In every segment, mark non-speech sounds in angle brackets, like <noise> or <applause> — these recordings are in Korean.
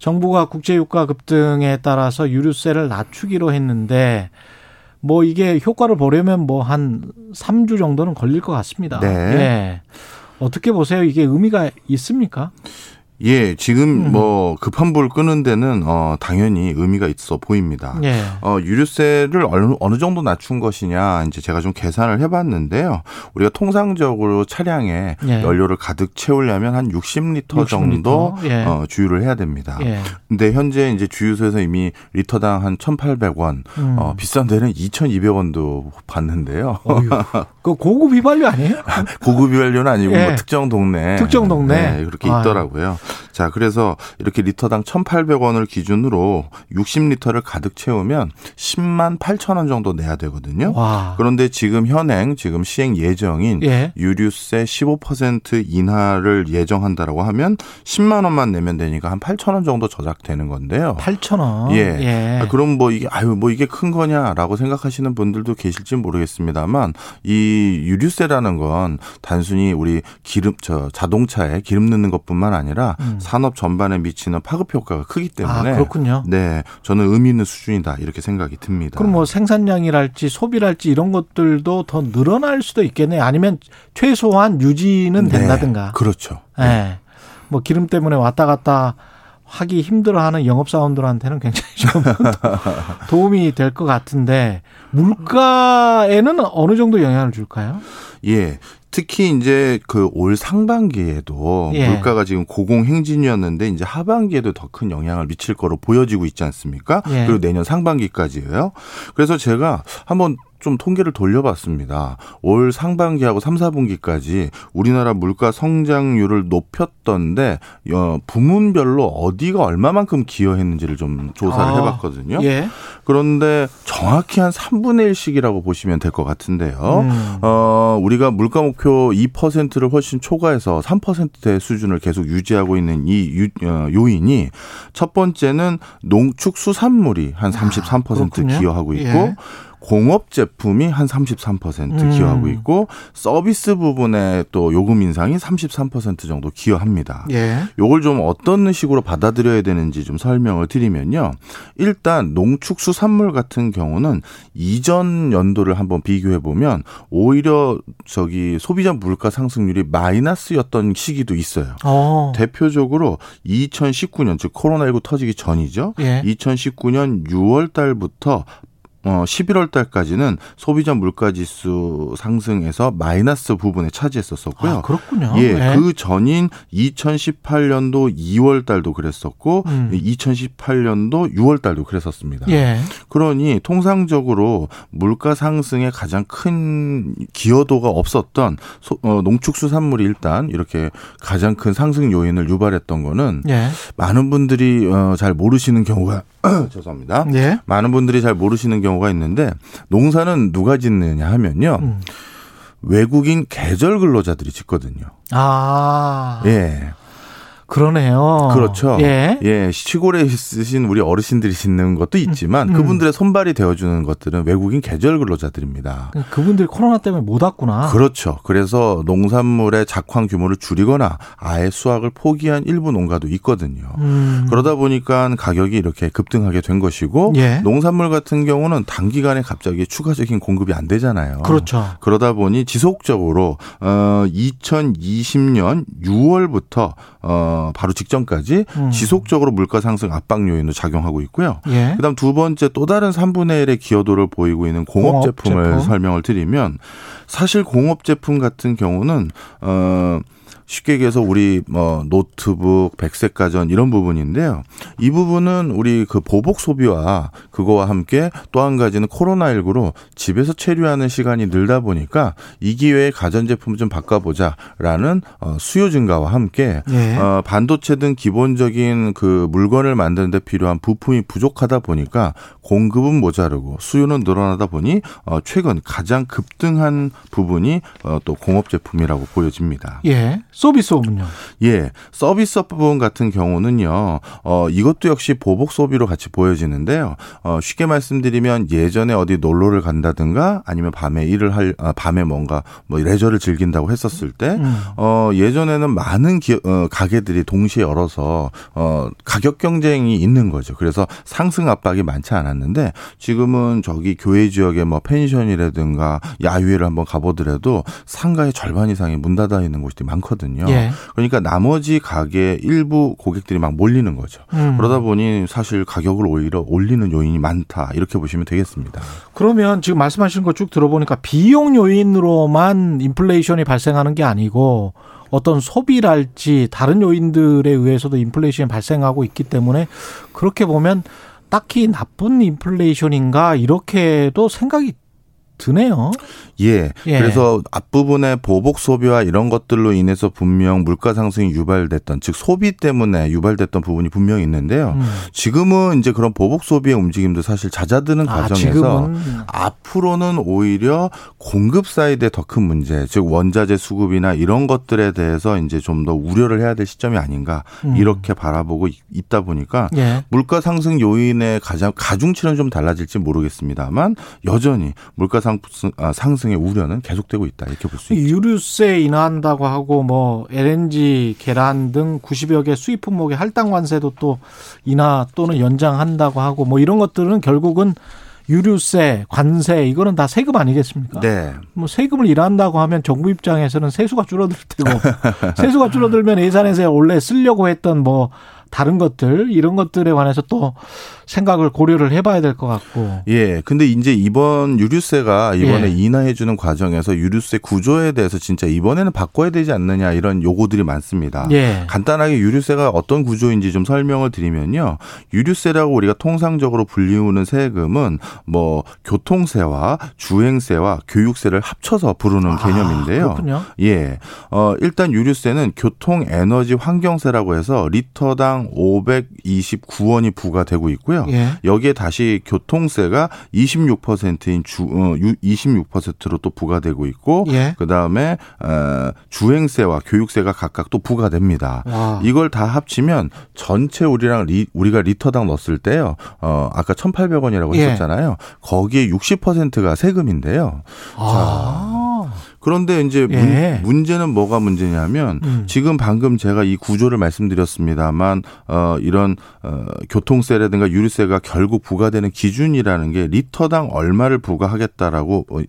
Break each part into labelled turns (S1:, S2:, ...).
S1: 정부가 국제유가 급등에 따라서 유류세를 낮추기로 했는데 뭐 이게 효과를 보려면 뭐 한 3주 정도는 걸릴 것 같습니다.
S2: 네.
S1: 예. 어떻게 보세요? 이게 의미가 있습니까?
S2: 예, 지금 음. 뭐 급한 불 끄는 데는 어 당연히 의미가 있어 보입니다.
S1: 예.
S2: 어 유류세를 어느 어느 정도 낮춘 것이냐 이제 제가 좀 계산을 해 봤는데요. 우리가 통상적으로 차량에 예. 연료를 가득 채우려면 한 60리터 60리터? 정도 예. 어 주유를 해야 됩니다.
S1: 예.
S2: 근데 현재 이제 주유소에서 이미 리터당 한 1,800원, 음. 어 비싼 데는 2,200원도 받는데요. <laughs>
S1: 그 고급 휘발유 아니에요? <laughs>
S2: 고급 휘발유는 아니고 뭐 예. 특정 동네
S1: 특정 동네
S2: 네, 그렇게 있더라고요. 자, 그래서 이렇게 리터당 1,800원을 기준으로 60리터를 가득 채우면 10만 8천 원 정도 내야 되거든요.
S1: 와.
S2: 그런데 지금 현행 지금 시행 예정인
S1: 예.
S2: 유류세 15% 인하를 예정한다라고 하면 10만 원만 내면 되니까 한 8천 원 정도 저작되는 건데요.
S1: 8천 원.
S2: 예. 예. 아, 그럼 뭐 이게 아유 뭐 이게 큰 거냐라고 생각하시는 분들도 계실지 모르겠습니다만 이 유류세라는 건 단순히 우리 기름 저 자동차에 기름 넣는 것뿐만 아니라 음. 산업 전반에 미치는 파급 효과가 크기 때문에
S1: 아, 그렇군요.
S2: 네, 저는 의미 있는 수준이다 이렇게 생각이 듭니다.
S1: 그럼 뭐 생산량이랄지 소비랄지 이런 것들도 더 늘어날 수도 있겠네요. 아니면 최소한 유지는 네, 된다든가.
S2: 네, 그렇죠.
S1: 네. 뭐 기름 때문에 왔다 갔다 하기 힘들어하는 영업 사원들한테는 굉장히 <laughs> 좀 도움이 될 것 같은데 물가에는 어느 정도 영향을 줄까요?
S2: 예. 특히 이제 그 올 상반기에도 예. 물가가 지금 고공 행진이었는데 이제 하반기에도 더 큰 영향을 미칠 거로 보여지고 있지 않습니까?
S1: 예.
S2: 그리고 내년 상반기까지예요. 그래서 제가 한번 좀 통계를 돌려봤습니다. 올 상반기하고 3, 4분기까지 우리나라 물가 성장률을 높였던데 어, 부문별로 어디가 얼마만큼 기여했는지를 좀 조사를 아, 해봤거든요.
S1: 예.
S2: 그런데 정확히 한 3분의 1씩이라고 보시면 될 것 같은데요.
S1: 음.
S2: 어, 우리가 물가 목표 2%를 훨씬 초과해서 3%대 수준을 계속 유지하고 있는 이 유, 어, 요인이 첫 번째는 농축수산물이 한 33% 아, 기여하고 있고
S1: 예.
S2: 공업 제품이 한 33% 음. 기여하고 있고 서비스 부분에 또 요금 인상이 33% 정도 기여합니다.
S1: 예.
S2: 요걸 좀 어떤 식으로 받아들여야 되는지 좀 설명을 드리면요. 일단 농축수산물 같은 경우는 이전 연도를 한번 비교해 보면 오히려 저기 소비자 물가 상승률이 마이너스였던 시기도 있어요.
S1: 어.
S2: 대표적으로 2019년 즉 코로나19 터지기 전이죠.
S1: 예.
S2: 2019년 6월 달부터 어 11월 달까지는 소비자 물가 지수 상승에서 마이너스 부분에 차지했었었고요.
S1: 아, 그렇군요.
S2: 예,
S1: 네.
S2: 그 전인 2018년도 2월 달도 그랬었고
S1: 음.
S2: 2018년도 6월 달도 그랬었습니다.
S1: 예.
S2: 그러니 통상적으로 물가 상승에 가장 큰 기여도가 없었던 소, 어, 농축수산물이 일단 이렇게 가장 큰 상승 요인을 유발했던 거는
S1: 예.
S2: 많은 분들이 어, 잘 모르시는 경우가 <clears throat> 죄송합니다.
S1: 예.
S2: 많은 분들이 잘 모르시는 경우가 있는데 농사는 누가 짓느냐 하면요.
S1: 음.
S2: 외국인 계절 근로자들이 짓거든요.
S1: 아.
S2: 예.
S1: 그러네요.
S2: 그렇죠.
S1: 예.
S2: 예, 시골에 있으신 우리 어르신들이 짓는 것도 있지만
S1: 음.
S2: 그분들의 손발이 되어주는 것들은 외국인 계절 근로자들입니다.
S1: 그분들이 코로나 때문에 못 왔구나.
S2: 그렇죠. 그래서 농산물의 작황 규모를 줄이거나 아예 수확을 포기한 일부 농가도 있거든요.
S1: 음.
S2: 그러다 보니까 가격이 이렇게 급등하게 된 것이고
S1: 예.
S2: 농산물 같은 경우는 단기간에 갑자기 추가적인 공급이 안 되잖아요.
S1: 그렇죠.
S2: 그러다 보니 지속적으로 어 2020년 6월부터 어 바로 직전까지
S1: 음.
S2: 지속적으로 물가 상승 압박 요인으로 작용하고 있고요.
S1: 예.
S2: 그다음 두 번째 또 다른 3분의 1의 기여도를 보이고 있는 공업,
S1: 공업
S2: 제품을
S1: 제품.
S2: 설명을 드리면 사실 공업 제품 같은 경우는 어 쉽게 얘기해서 우리 뭐 노트북, 백색 가전 이런 부분인데요. 이 부분은 우리 그 보복 소비와 그거와 함께 또 한 가지는 코로나19로 집에서 체류하는 시간이 늘다 보니까 이 기회에 가전 제품 좀 바꿔보자라는 어, 수요 증가와 함께
S1: 예.
S2: 어, 반도체 등 기본적인 그 물건을 만드는데 필요한 부품이 부족하다 보니까 공급은 모자르고 수요는 늘어나다 보니 어, 최근 가장 급등한 부분이 어, 또 공업 제품이라고 보여집니다.
S1: 예. 서비스 부분요.
S2: 예, 서비스 부분 같은 경우는요, 어, 이것도 역시 보복 소비로 같이 보여지는데요. 어, 쉽게 말씀드리면 예전에 어디 놀러를 간다든가 아니면 밤에 일을 할, 아, 밤에 뭔가 뭐 레저를 즐긴다고 했었을 때,
S1: 음.
S2: 어, 예전에는 많은 기, 어, 가게들이 동시에 열어서, 어, 가격 경쟁이 있는 거죠. 그래서 상승 압박이 많지 않았는데 지금은 저기 교외 지역에 뭐 펜션이라든가 야유회를 한번 가보더라도 상가의 절반 이상이 문 닫아 있는 곳이 많거든요.
S1: 예.
S2: 그러니까 나머지 가게 일부 고객들이 막 몰리는 거죠.
S1: 음.
S2: 그러다 보니 사실 가격을 오히려 올리는 요인이 많다 이렇게 보시면 되겠습니다.
S1: 그러면 지금 말씀하신 거 쭉 들어보니까 비용 요인으로만 인플레이션이 발생하는 게 아니고 어떤 소비랄지 다른 요인들에 의해서도 인플레이션이 발생하고 있기 때문에 그렇게 보면 딱히 나쁜 인플레이션인가 이렇게도 생각이 드네요.
S2: 예.
S1: 예.
S2: 그래서 앞부분에 보복 소비와 이런 것들로 인해서 분명 물가 상승이 유발됐던 즉 소비 때문에 유발됐던 부분이 분명히 있는데요.
S1: 음.
S2: 지금은 이제 그런 보복 소비의 움직임도 사실 잦아드는
S1: 아,
S2: 과정에서
S1: 지금은
S2: 앞으로는 오히려 공급 사이드에 더 큰 문제, 즉 원자재 수급이나 이런 것들에 대해서 이제 좀 더 우려를 해야 될 시점이 아닌가
S1: 음.
S2: 이렇게 바라보고 있- 있다 보니까
S1: 예.
S2: 물가 상승 요인의 가장 가중치는 좀 달라질지 모르겠습니다만 여전히 물가 상 승, 아, 상승의 우려는 계속되고 있다 이렇게 볼 수 있죠.
S1: 유류세 인하한다고 하고 뭐 LNG, 계란 등 90여 개 수입 품목의 할당 관세도 또 인하 또는 연장한다고 하고 뭐 이런 것들은 결국은 유류세, 관세 이거는 다 세금 아니겠습니까?
S2: 네,
S1: 뭐 세금을 인하한다고 하면 정부 입장에서는 세수가 줄어들 테고 <laughs> 세수가 줄어들면 예산에서 원래 쓰려고 했던 뭐 다른 것들 이런 것들에 관해서 또 생각을 고려를 해봐야 될 것 같고
S2: 예. 근데 이제 이번 유류세가 이번에
S1: 예.
S2: 인하해 주는 과정에서 유류세 구조에 대해서 진짜 이번에는 바꿔야 되지 않느냐 이런 요구들이 많습니다.
S1: 예.
S2: 간단하게 유류세가 어떤 구조인지 좀 설명을 드리면요. 유류세라고 우리가 통상적으로 불리우는 세금은 뭐 교통세와 주행세와 교육세를 합쳐서 부르는 개념인데요.
S1: 아, 그렇군요.
S2: 예. 어, 일단 유류세는 교통 에너지 환경세라고 해서 리터당 529원이 부과되고 있고요.
S1: 예.
S2: 여기에 다시 교통세가 26%인 주, 어, 26%로 또 부과되고 있고,
S1: 예.
S2: 그 다음에, 어, 주행세와 교육세가 각각 또 부과됩니다.
S1: 와.
S2: 이걸 다 합치면 전체 우리랑 리, 우리가 리터당 넣었을 때요, 어, 아까 1,800원이라고
S1: 예.
S2: 했었잖아요. 거기에 60%가 세금인데요.
S1: 아.
S2: 그런데 이제 문,
S1: 예.
S2: 문 제는 뭐가 문제냐면
S1: 음.
S2: 지금 방금 제가 이 구조를 말씀드렸습니다만 어 이런 어 교통세라든가 유류세가 결국 부과되는 기준이라는 게 리터당 얼마를 부과하겠다라고 어,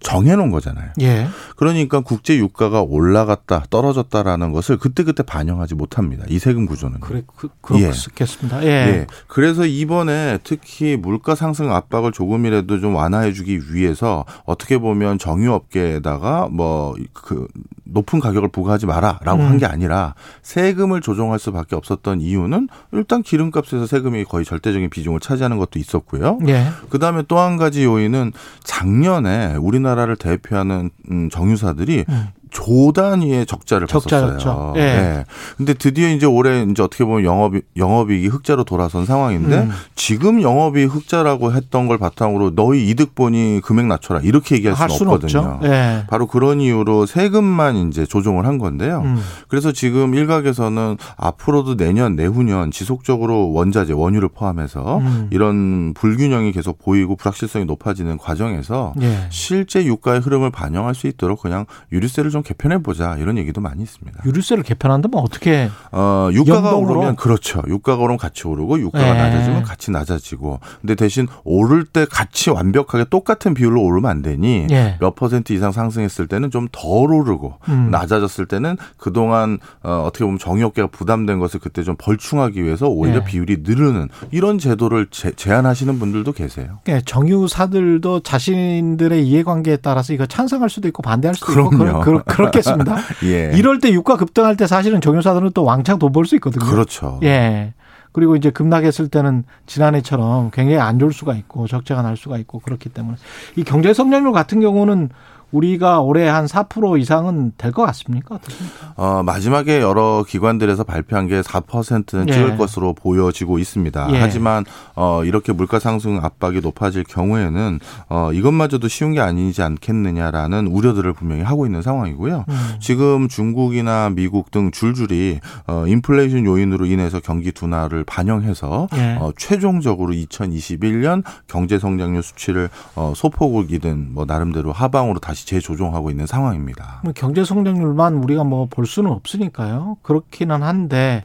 S2: 정해놓은 거잖아요.
S1: 예.
S2: 그러니까 국제 유가가 올라갔다 떨어졌다라는 것을 그때그때 반영하지 못합니다. 이 세금 구조는.
S1: 그래 그,
S2: 예.
S1: 그렇겠습니다. 예.
S2: 예. 그래서 이번에 특히 물가 상승 압박을 조금이라도 좀 완화해주기 위해서 어떻게 보면 정유업계에다가 뭐 그 높은 가격을 부과하지 마라라고
S1: 음.
S2: 한게 아니라 세금을 조정할 수밖에 없었던 이유는 일단 기름값에서 세금이 거의 절대적인 비중을 차지하는 것도 있었고요.
S1: 예.
S2: 그 다음에 또 한 가지 요인은 작년에 우리나라를 대표하는 음, 정유사들이
S1: 음.
S2: 조 단위의 적자를
S1: 적자였죠.
S2: 봤었어요.
S1: 예.
S2: 네. 근데 드디어 이제 올해 이제 어떻게 보면 영업 영업이익이 흑자로 돌아선 상황인데
S1: 음.
S2: 지금 영업이 흑자라고 했던 걸 바탕으로 너희 이득본이 금액 낮춰라 이렇게 얘기할
S1: 할
S2: 수는
S1: 수는
S2: 없거든요.
S1: 예.
S2: 바로 그런 이유로 세금만 이제 조정을 한 건데요.
S1: 음.
S2: 그래서 지금 일각에서는 앞으로도 내년, 내후년 지속적으로 원자재, 원유를 포함해서
S1: 음.
S2: 이런 불균형이 계속 보이고 불확실성이 높아지는 과정에서
S1: 예.
S2: 실제 유가의 흐름을 반영할 수 있도록 그냥 유류세를 좀 개편해 보자 이런 얘기도 많이 있습니다.
S1: 유류세를 개편한다면 어떻게
S2: 어, 유가가
S1: 연동으로?
S2: 오르면 그렇죠. 유가가 오르면 같이 오르고 유가가
S1: 예.
S2: 낮아지면 같이 낮아지고. 근데 대신 오를 때 같이 완벽하게 똑같은 비율로 오르면 안 되니
S1: 예.
S2: 몇 퍼센트 이상 상승했을 때는 좀 덜 오르고
S1: 음.
S2: 낮아졌을 때는 그동안 어, 어떻게 보면 정유업계가 부담된 것을 그때 좀 벌충하기 위해서 오히려
S1: 예.
S2: 비율이 늘르는 이런 제도를 제, 제안하시는 분들도 계세요.
S1: 예, 정유사들도 자신들의 이해관계에 따라서 이거 찬성할 수도 있고 반대할 수도
S2: 그럼요.
S1: 있고 그런, 그렇겠습니다. <laughs>
S2: 예.
S1: 이럴 때 유가 급등할 때 사실은 정유사들은 또 왕창 돈 벌 수 있거든요.
S2: 그렇죠.
S1: 예. 그리고 이제 급락했을 때는 지난해처럼 굉장히 안 좋을 수가 있고 적자가 날 수가 있고 그렇기 때문에 이 경제 성장률 같은 경우는 우리가 올해 한 4% 이상은 될 것 같습니까? 어떻습니까?
S2: 어, 마지막에 여러 기관들에서 발표한 게 4%는
S1: 예.
S2: 찍을 것으로 보여지고 있습니다.
S1: 예.
S2: 하지만 어, 이렇게 물가 상승 압박이 높아질 경우에는 어, 이것마저도 쉬운 게 아니지 않겠느냐라는 우려들을 분명히 하고 있는 상황이고요.
S1: 음.
S2: 지금 중국이나 미국 등 줄줄이 어, 인플레이션 요인으로 인해서 경기 둔화를 반영해서
S1: 예.
S2: 어, 최종적으로 2021년 경제 성장률 수치를 어, 소폭이든 뭐 나름대로 하방으로 다시 재조정하고 있는 상황입니다.
S1: 뭐 경제 성장률만 우리가 뭐 볼 수는 없으니까요. 그렇기는 한데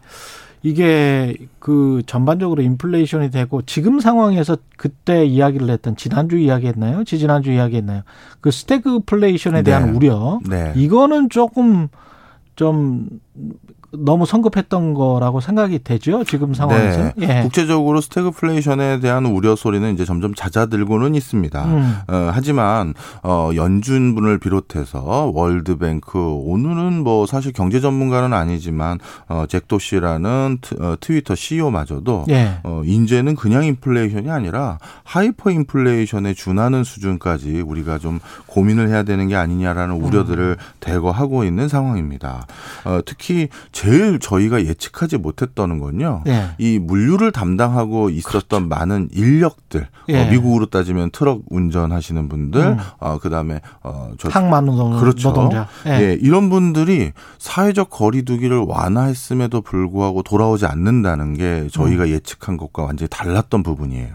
S1: 이게 그 전반적으로 인플레이션이 되고 지금 상황에서 그때 이야기를 했던 지난주 이야기했나요? 지지난주 이야기했나요? 그 스태그플레이션에 대한
S2: 네.
S1: 우려
S2: 네.
S1: 이거는 조금 좀 너무 성급했던 거라고 생각이 되죠. 지금 상황에서.
S2: 네.
S1: 예.
S2: 국제적으로 스태그플레이션에 대한 우려 소리는 이제 점점 잦아들고는 있습니다.
S1: 음.
S2: 어, 하지만 어, 연준을 비롯해서 World Bank 오늘은 뭐 사실 경제 전문가는 아니지만 어, 잭 도시라는 트, 어, 트위터 CEO마저도
S1: 예.
S2: 어, 인제는 그냥 인플레이션이 아니라 하이퍼 인플레이션에 준하는 수준까지 우리가 좀 고민을 해야 되는 게 아니냐라는
S1: 음.
S2: 우려들을 대거 하고 있는 상황입니다. 어, 특히 제일 저희가 예측하지 못했다는 건요.
S1: 예.
S2: 이 물류를 담당하고 있었던 많은 인력들,
S1: 예.
S2: 어, 미국으로 따지면 트럭 운전하시는 분들,
S1: 음.
S2: 어, 그다음에 어, 저
S1: 항만 노동,
S2: 그렇죠.
S1: 노동자.
S2: 예. 이런 분들이 사회적 거리두기를 완화했음에도 불구하고 돌아오지 않는다는 게 저희가 예측한 것과 완전히 달랐던 부분이에요.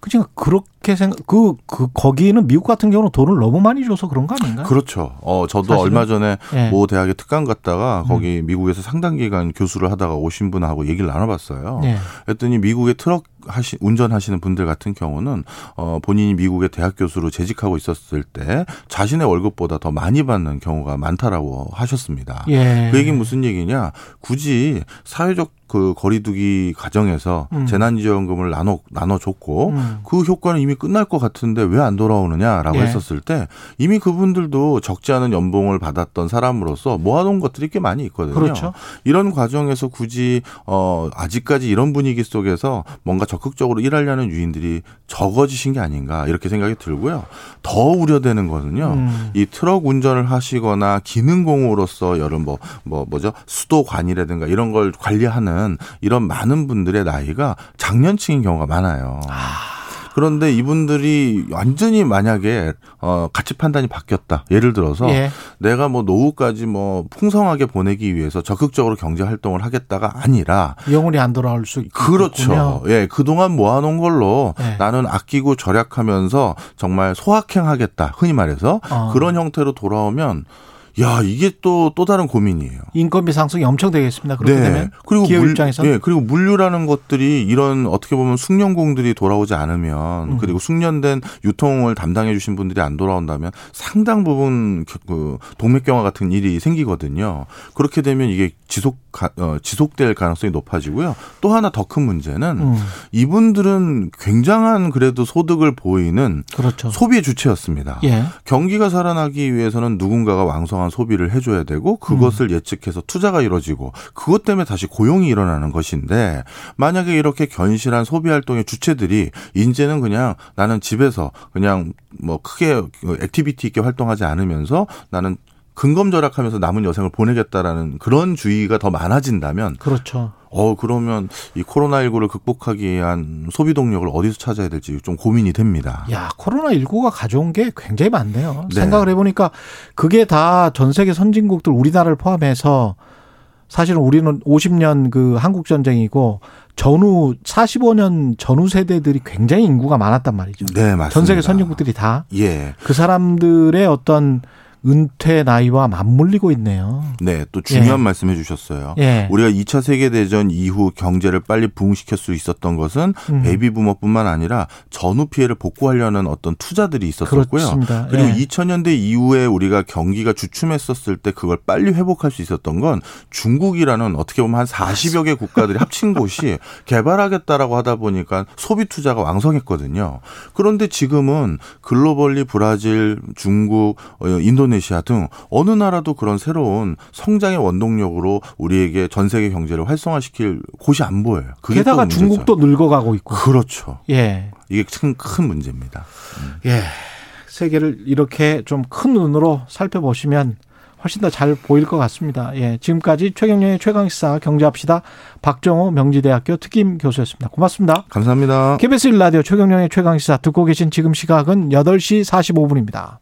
S1: 그러니까 그렇게 생각 그, 그 거기는 미국 같은 경우는 돈을 너무 많이 줘서 그런 거 아닌가요?
S2: 그렇죠. 어, 저도
S1: 사실은?
S2: 얼마 전에
S1: 예.
S2: 모 대학에 특강 갔다가 거기 미국에서 상당 기간 교수를 하다가 오신 분하고 얘기를 나눠봤어요.
S1: 예.
S2: 그랬더니 미국의 트럭 하시 운전하시는 분들 같은 경우는 어 본인이 미국의 대학 교수로 재직하고 있었을 때 자신의 월급보다 더 많이 받는 경우가 많다라고 하셨습니다.
S1: 예.
S2: 그 얘기는 무슨 얘기냐? 굳이 사회적 그 거리두기 과정에서
S1: 음.
S2: 재난지원금을 나눠 나눠줬고
S1: 음.
S2: 그 효과는 이미 끝날 것 같은데 왜 안 돌아오느냐라고
S1: 예.
S2: 했었을 때 이미 그분들도 적지 않은 연봉을 받았던 사람으로서 모아놓은 것들이 꽤 많이 있거든요.
S1: 그렇죠.
S2: 이런 과정에서 굳이 어 아직까지 이런 분위기 속에서 뭔가 적극적으로 일하려는 유인들이 적어지신 게 아닌가 이렇게 생각이 들고요. 더 우려되는 거는요.
S1: 음.
S2: 이 트럭 운전을 하시거나 기능공으로서 여름 뭐, 뭐, 뭐죠? 수도 관이라든가 이런 걸 관리하는 이런 많은 분들의 나이가 장년층인 경우가 많아요. 그런데 이분들이 완전히 만약에 어 가치 판단이 바뀌었다. 예를 들어서
S1: 예.
S2: 내가 뭐 노후까지 뭐 풍성하게 보내기 위해서 적극적으로 경제 활동을 하겠다가 아니라
S1: 영원히 안 돌아올 수 있군요.
S2: 그렇죠. 예, 그동안 모아 놓은 걸로
S1: 네.
S2: 나는 아끼고 절약하면서 정말 소확행하겠다. 흔히 말해서
S1: 어.
S2: 그런 형태로 돌아오면 야 이게 또또 다른 고민이에요.
S1: 인건비 상승이 엄청 되겠습니다. 그렇게 되면
S2: 네. 그리고
S1: 기업
S2: 물,
S1: 입장에서
S2: 예, 그리고 물류라는 것들이 이런 어떻게 보면 숙련공들이 돌아오지 않으면
S1: 음.
S2: 그리고 숙련된 유통을 담당해 주신 분들이 안 돌아온다면 상당 부분 그- 그 동맥경화 같은 일이 생기거든요. 그렇게 되면 이게 지속 가, 어, 지속될 가능성이 높아지고요. 또 하나 더 큰 문제는
S1: 음,
S2: 이분들은 굉장한 그래도 소득을 보이는
S1: 그렇죠.
S2: 소비의 주체였습니다.
S1: 예.
S2: 경기가 살아나기 위해서는 누군가가 왕성한 소비를 해줘야 되고 그것을 예측해서 투자가 이루어지고 그것 때문에 다시 고용이 일어나는 것인데 만약에 이렇게 견실한 소비 활동의 주체들이 이제는 그냥 나는 집에서 그냥 뭐 크게 activity 있게 활동하지 않으면서 나는 근검절약하면서 남은 여생을 보내겠다라는 그런 주의가 더 많아진다면
S1: 그렇죠.
S2: 어 그러면 이 코로나19를 극복하기 위한 소비 동력을 어디서 찾아야 될지 좀 고민이 됩니다.
S1: 야, 코로나19가 가져온 게 굉장히 많네요.
S2: 네.
S1: 생각을 해보니까 그게 다 전 세계 선진국들 우리나라를 포함해서 사실은 우리는 50년 그 한국 전쟁 이후고 전후 45년 전후 세대들이 굉장히 인구가 많았단 말이죠.
S2: 네, 맞습니다.
S1: 전 세계 선진국들이 다그
S2: 예.
S1: 사람들의 어떤 은퇴 나이와 맞물리고 있네요.
S2: 네, 또 중요한
S1: 예.
S2: 말씀 해 주셨어요.
S1: 예.
S2: 우리가 2차 세계 대전 이후 경제를 빨리 부흥시킬 수 있었던 것은
S1: 음.
S2: 베이비 부머뿐만 아니라 전후 피해를 복구하려는 어떤 투자들이 있었었고요.
S1: 그렇습니다.
S2: 그리고
S1: 예.
S2: 2000년대 이후에 우리가 경기가 주춤했었을 때 그걸 빨리 회복할 수 있었던 건 중국이라는 어떻게 보면 한 40여 개 국가들이 <laughs> 합친 곳이 개발하겠다라고 하다 보니까 소비 투자가 왕성했거든요. 그런데 지금은 글로벌리 브라질, 중국, 어, 인도네시아 인도네시아 등 어느 나라도 그런 새로운 성장의 원동력으로 우리에게 전 세계 경제를 활성화시킬 곳이 안 보여요.
S1: 게다가 중국도 늙어가고 있고.
S2: 그렇죠.
S1: 예.
S2: 이게 큰, 큰 문제입니다.
S1: 예. 세계를 이렇게 좀 큰 눈으로 살펴보시면 훨씬 더 잘 보일 것 같습니다. 예. 지금까지 최경련의 최강시사 경제합시다. 박정호 명지대학교 특임 교수였습니다. 고맙습니다.
S2: 감사합니다.
S1: KBS 1라디오 최경련의 최강시사 듣고 계신 지금 시각은 8시 45분입니다.